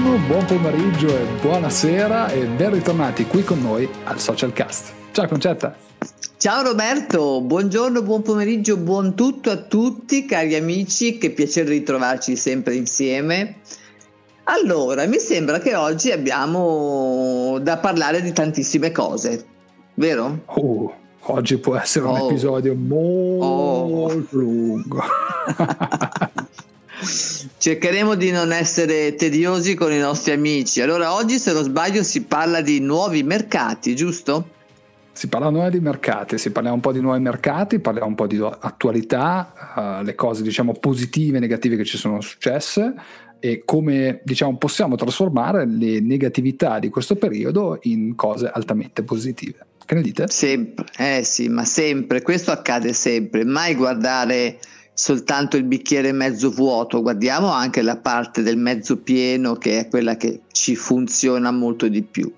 buongiorno, buon pomeriggio e buonasera e ben ritornati qui con noi al Socialcast. Ciao Concetta. Ciao Roberto, buongiorno, buon pomeriggio, buon tutto a tutti cari amici, che piacere ritrovarci sempre insieme. Allora, mi sembra che oggi abbiamo da parlare di tantissime cose, vero? Uh, oggi può essere un oh. episodio molto oh. lungo. Cercheremo di non essere tediosi con i nostri amici. Allora, oggi, se non sbaglio, si parla di nuovi mercati, giusto? Si parla di mercati, si parla un po' di nuovi mercati, parliamo un po' di attualità, uh, le cose diciamo positive e negative che ci sono successe e come diciamo possiamo trasformare le negatività di questo periodo in cose altamente positive. Che ne dite? Sempre, eh sì, ma sempre, questo accade sempre, mai guardare soltanto il bicchiere mezzo vuoto, guardiamo anche la parte del mezzo pieno che è quella che ci funziona molto di più.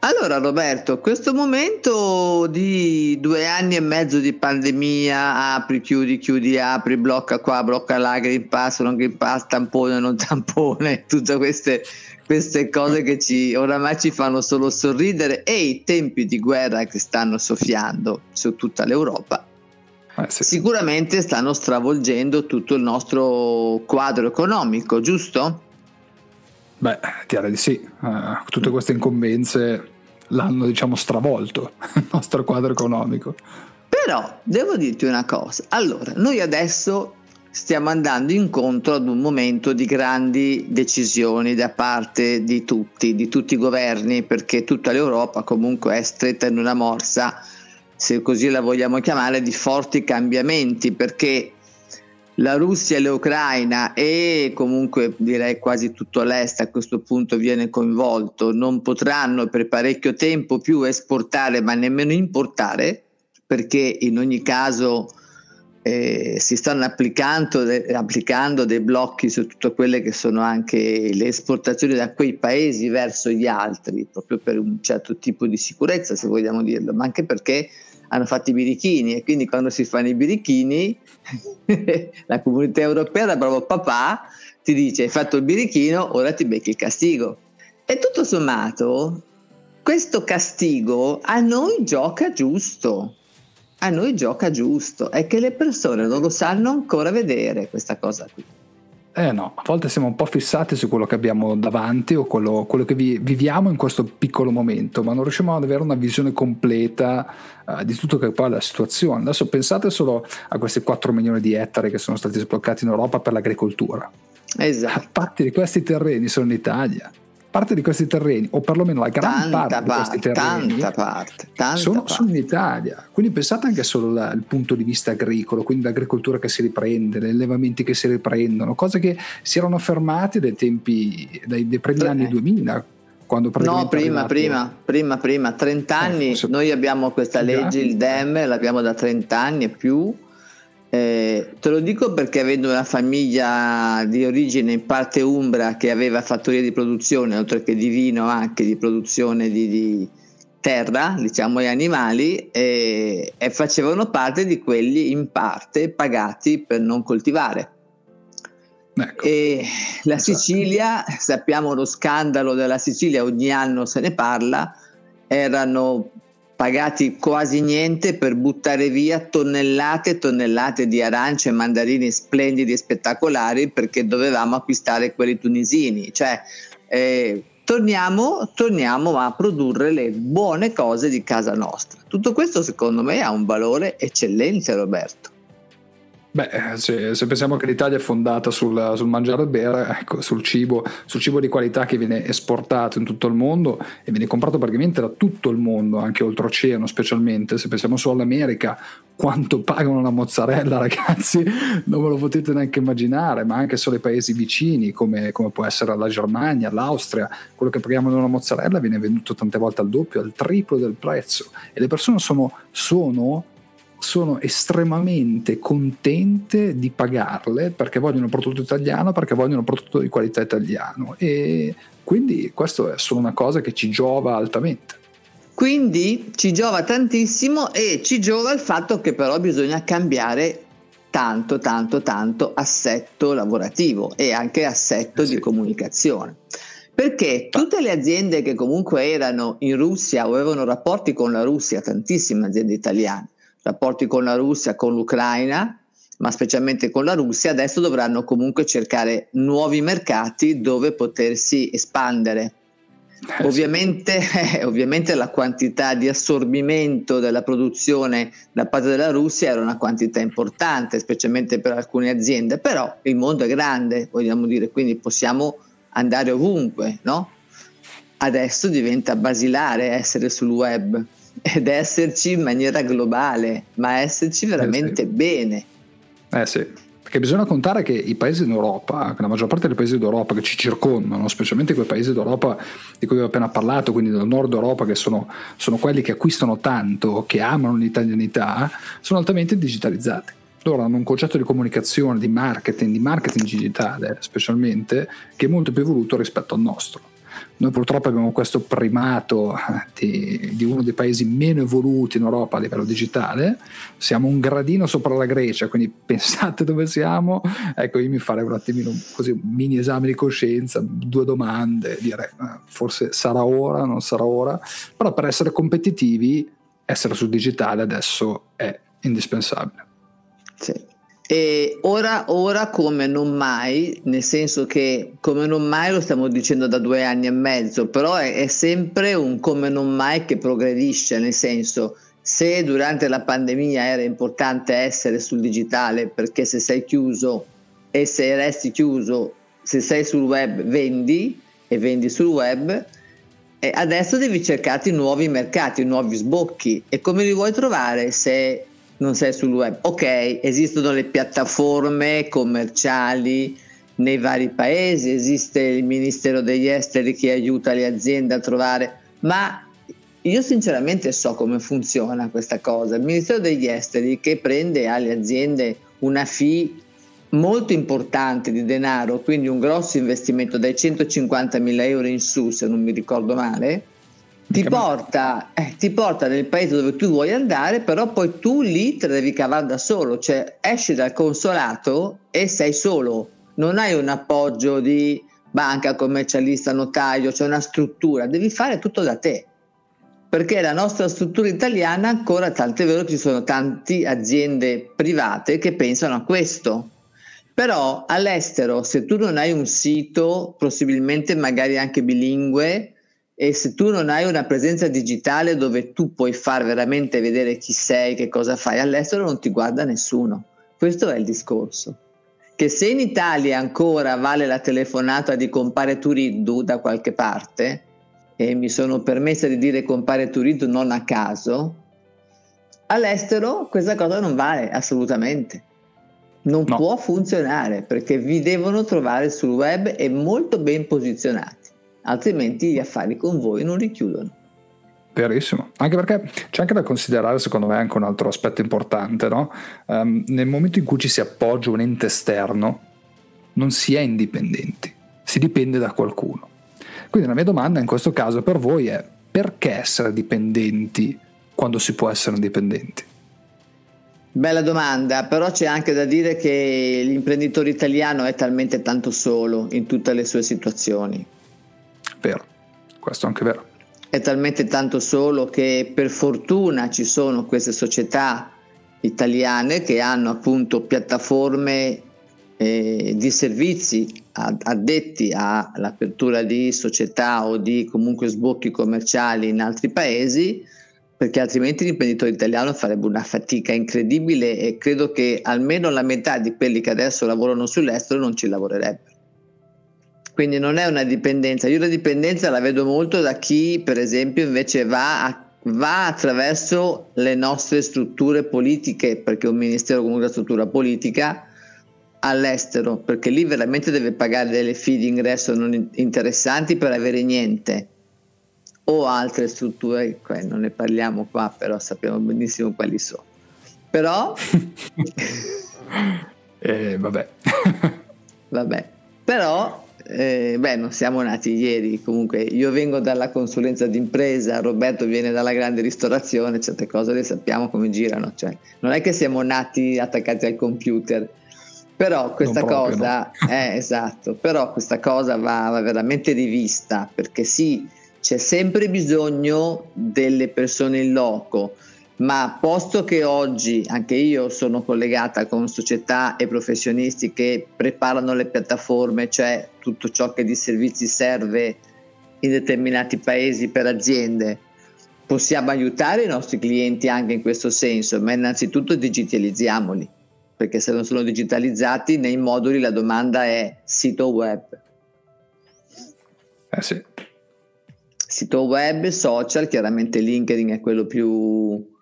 Allora Roberto, questo momento di due anni e mezzo di pandemia, apri, chiudi, chiudi, apri, blocca qua, blocca là, green pass, non green pass, tampone, non tampone, tutte queste, queste cose che ci, oramai ci fanno solo sorridere e i tempi di guerra che stanno soffiando su tutta l'Europa eh, sì. sicuramente stanno stravolgendo tutto il nostro quadro economico, giusto? Beh, direi di sì. Uh, tutte queste incombenze l'hanno, diciamo, stravolto il nostro quadro economico. Però devo dirti una cosa. Allora, noi adesso stiamo andando incontro ad un momento di grandi decisioni da parte di tutti, di tutti i governi, perché tutta l'Europa comunque è stretta in una morsa se così la vogliamo chiamare, di forti cambiamenti, perché la Russia e l'Ucraina e comunque direi quasi tutto l'Est a questo punto viene coinvolto, non potranno per parecchio tempo più esportare ma nemmeno importare, perché in ogni caso eh, si stanno applicando, applicando, dei blocchi su tutte quelle che sono anche le esportazioni da quei paesi verso gli altri, proprio per un certo tipo di sicurezza, se vogliamo dirlo, ma anche perché hanno fatto i birichini e quindi quando si fanno i birichini la comunità europea da bravo papà ti dice hai fatto il birichino ora ti becchi il castigo. E tutto sommato questo castigo a noi gioca giusto. A noi gioca giusto. È che le persone non lo sanno ancora vedere questa cosa qui eh no, a volte siamo un po' fissati su quello che abbiamo davanti o quello, quello che vi, viviamo in questo piccolo momento, ma non riusciamo ad avere una visione completa uh, di tutto che poi è la situazione. Adesso pensate solo a questi 4 milioni di ettari che sono stati sbloccati in Europa per l'agricoltura. Esatto. Parte di questi terreni sono in Italia parte di questi terreni, o perlomeno la gran tanta parte, di questi terreni, tanta parte, tanta sono, parte. sono, in Italia. Quindi pensate anche solo al punto di vista agricolo, quindi l'agricoltura che si riprende, gli allevamenti che si riprendono, cose che si erano fermate dai tempi, dai, dai primi anni 2000. Quando no, prima, prima, prima, prima, 30 anni, eh, noi abbiamo questa legge, il DEM, l'abbiamo da 30 anni e più, eh, te lo dico perché avendo una famiglia di origine in parte umbra che aveva fattorie di produzione, oltre che di vino anche di produzione di, di terra, diciamo gli animali, eh, e facevano parte di quelli in parte pagati per non coltivare. Ecco. E la esatto. Sicilia, sappiamo lo scandalo della Sicilia, ogni anno se ne parla, erano pagati quasi niente per buttare via tonnellate e tonnellate di arance e mandarini splendidi e spettacolari perché dovevamo acquistare quelli tunisini. Cioè, eh, torniamo, torniamo a produrre le buone cose di casa nostra. Tutto questo secondo me ha un valore eccellente, Roberto. Beh, se, se, pensiamo che l'Italia è fondata sul, sul, mangiare e bere, ecco, sul cibo, sul cibo di qualità che viene esportato in tutto il mondo e viene comprato praticamente da tutto il mondo, anche oltreoceano specialmente, se pensiamo solo all'America, quanto pagano una mozzarella ragazzi, non ve lo potete neanche immaginare, ma anche solo i paesi vicini come, come può essere la Germania, l'Austria, quello che paghiamo una mozzarella viene venduto tante volte al doppio, al triplo del prezzo. E le persone sono, sono sono estremamente contente di pagarle perché vogliono un prodotto italiano, perché vogliono un prodotto di qualità italiano e quindi questo è solo una cosa che ci giova altamente. Quindi ci giova tantissimo e ci giova il fatto che però bisogna cambiare tanto, tanto, tanto assetto lavorativo e anche assetto eh sì. di comunicazione. Perché tutte le aziende che comunque erano in Russia o avevano rapporti con la Russia, tantissime aziende italiane, rapporti con la Russia, con l'Ucraina, ma specialmente con la Russia, adesso dovranno comunque cercare nuovi mercati dove potersi espandere. Eh, ovviamente, eh, ovviamente, la quantità di assorbimento della produzione da parte della Russia era una quantità importante, specialmente per alcune aziende, però il mondo è grande, vogliamo dire, quindi possiamo andare ovunque, no? Adesso diventa basilare essere sul web ed esserci in maniera globale, ma esserci veramente eh sì. bene. Eh sì, perché bisogna contare che i paesi d'Europa, che la maggior parte dei paesi d'Europa che ci circondano, specialmente quei paesi d'Europa di cui ho appena parlato, quindi del nord Europa, che sono, sono quelli che acquistano tanto, che amano l'italianità, sono altamente digitalizzati. Loro hanno un concetto di comunicazione, di marketing, di marketing digitale specialmente, che è molto più evoluto rispetto al nostro. Noi purtroppo abbiamo questo primato eh, di, di, uno dei paesi meno evoluti in Europa a livello digitale, siamo un gradino sopra la Grecia, quindi pensate dove siamo, ecco io mi farei un attimino così un mini esame di coscienza, due domande, dire eh, forse sarà ora, non sarà ora, però per essere competitivi essere sul digitale adesso è indispensabile. Sì. E ora, ora come non mai, nel senso che come non mai lo stiamo dicendo da due anni e mezzo, però è, è sempre un come non mai che progredisce, nel senso se durante la pandemia era importante essere sul digitale perché se sei chiuso e se resti chiuso, se sei sul web vendi e vendi sul web, e adesso devi cercarti nuovi mercati, nuovi sbocchi. E come li vuoi trovare se non sei sul web. Ok, esistono le piattaforme commerciali nei vari paesi, esiste il Ministero degli Esteri che aiuta le aziende a trovare, ma io sinceramente so come funziona questa cosa. Il Ministero degli Esteri che prende alle aziende una fee molto importante di denaro, quindi un grosso investimento dai 150 mila euro in su, se non mi ricordo male, ti porta, eh, ti porta, nel paese dove tu vuoi andare, però poi tu lì te la devi cavare da solo, cioè esci dal consolato e sei solo, non hai un appoggio di banca, commercialista, notaio, c'è una struttura, devi fare tutto da te. Perché la nostra struttura italiana ancora, tant'è vero che ci sono tante aziende private che pensano a questo. Però all'estero, se tu non hai un sito, possibilmente magari anche bilingue, e se tu non hai una presenza digitale dove tu puoi far veramente vedere chi sei, che cosa fai all'estero, non ti guarda nessuno. Questo è il discorso. Che se in Italia ancora vale la telefonata di compare Turiddu da qualche parte, e mi sono permessa di dire compare Turiddu non a caso, all'estero questa cosa non vale assolutamente. Non no. può funzionare perché vi devono trovare sul web e molto ben posizionati altrimenti gli affari con voi non li chiudono. Verissimo, anche perché c'è anche da considerare secondo me anche un altro aspetto importante, no? um, nel momento in cui ci si appoggia un ente esterno non si è indipendenti, si dipende da qualcuno. Quindi la mia domanda in questo caso per voi è perché essere dipendenti quando si può essere indipendenti? Bella domanda, però c'è anche da dire che l'imprenditore italiano è talmente tanto solo in tutte le sue situazioni Vero, questo è anche vero. È talmente tanto solo che per fortuna ci sono queste società italiane che hanno appunto piattaforme eh, di servizi addetti all'apertura di società o di comunque sbocchi commerciali in altri paesi perché altrimenti l'imprenditore italiano farebbe una fatica incredibile e credo che almeno la metà di quelli che adesso lavorano sull'estero non ci lavorerebbero. Quindi non è una dipendenza. Io la dipendenza la vedo molto da chi, per esempio, invece va, a, va attraverso le nostre strutture politiche, perché un ministero comunque è una struttura politica, all'estero, perché lì veramente deve pagare delle fee di ingresso non interessanti per avere niente. O altre strutture, non ne parliamo qua, però sappiamo benissimo quali sono. Però... eh, vabbè. vabbè. Però eh, beh, non siamo nati ieri, comunque io vengo dalla consulenza d'impresa, Roberto viene dalla grande ristorazione, certe cose le sappiamo come girano, cioè, non è che siamo nati attaccati al computer, però questa cosa, no. eh, esatto, però questa cosa va, va veramente rivista perché sì, c'è sempre bisogno delle persone in loco, ma posto che oggi anche io sono collegata con società e professionisti che preparano le piattaforme, cioè tutto ciò che di servizi serve in determinati paesi per aziende, possiamo aiutare i nostri clienti anche in questo senso, ma innanzitutto digitalizziamoli, perché se non sono digitalizzati nei moduli la domanda è sito web. Eh sì. Sito web, social, chiaramente LinkedIn è quello più,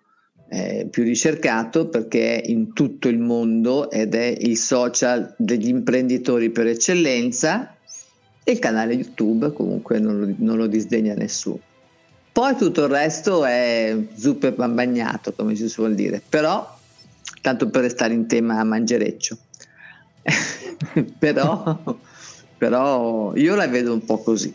eh, più ricercato perché è in tutto il mondo ed è il social degli imprenditori per eccellenza e il canale YouTube comunque non lo, non lo disdegna nessuno. Poi tutto il resto è zuppe bagnato, come si suol dire, però tanto per restare in tema mangereccio. però, però io la vedo un po' così.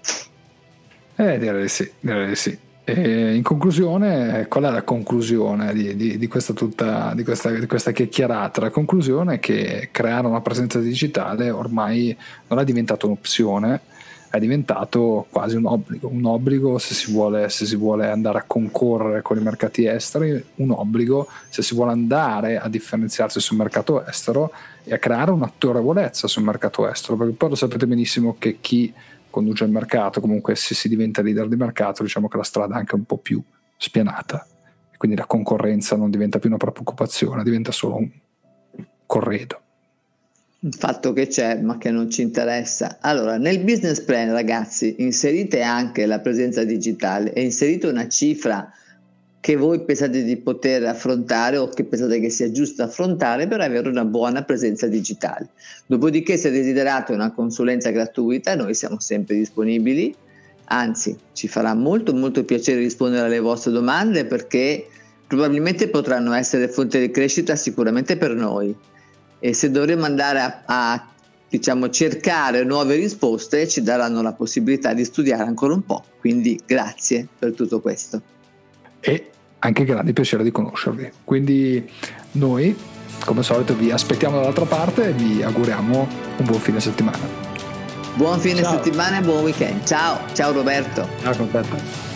Eh, direi di sì, direi di sì. E in conclusione, qual è la conclusione di, di, di, questa tutta, questa, di questa chiacchierata? La conclusione è che creare una presenza digitale ormai non è diventato un'opzione, è diventato quasi un obbligo, un obbligo se si, vuole, se si vuole andare a concorrere con i mercati esteri, un obbligo se si vuole andare a differenziarsi sul mercato estero e a creare un'autorevolezza sul mercato estero, perché poi lo sapete benissimo che chi conduce il mercato, comunque se si diventa leader di mercato, diciamo che la strada è anche un po' più spianata. Quindi la concorrenza non diventa più una preoccupazione, diventa solo un corredo. Un fatto che c'è ma che non ci interessa. Allora, nel business plan, ragazzi, inserite anche la presenza digitale e inserite una cifra che voi pensate di poter affrontare o che pensate che sia giusto affrontare per avere una buona presenza digitale. Dopodiché se desiderate una consulenza gratuita noi siamo sempre disponibili, anzi ci farà molto molto piacere rispondere alle vostre domande perché probabilmente potranno essere fonte di crescita sicuramente per noi e se dovremo andare a, a diciamo, cercare nuove risposte ci daranno la possibilità di studiare ancora un po'. Quindi grazie per tutto questo e anche grande piacere di conoscervi. Quindi noi, come al solito, vi aspettiamo dall'altra parte e vi auguriamo un buon fine settimana. Buon fine ciao. settimana e buon weekend. Ciao, ciao Roberto. Ciao Roberto.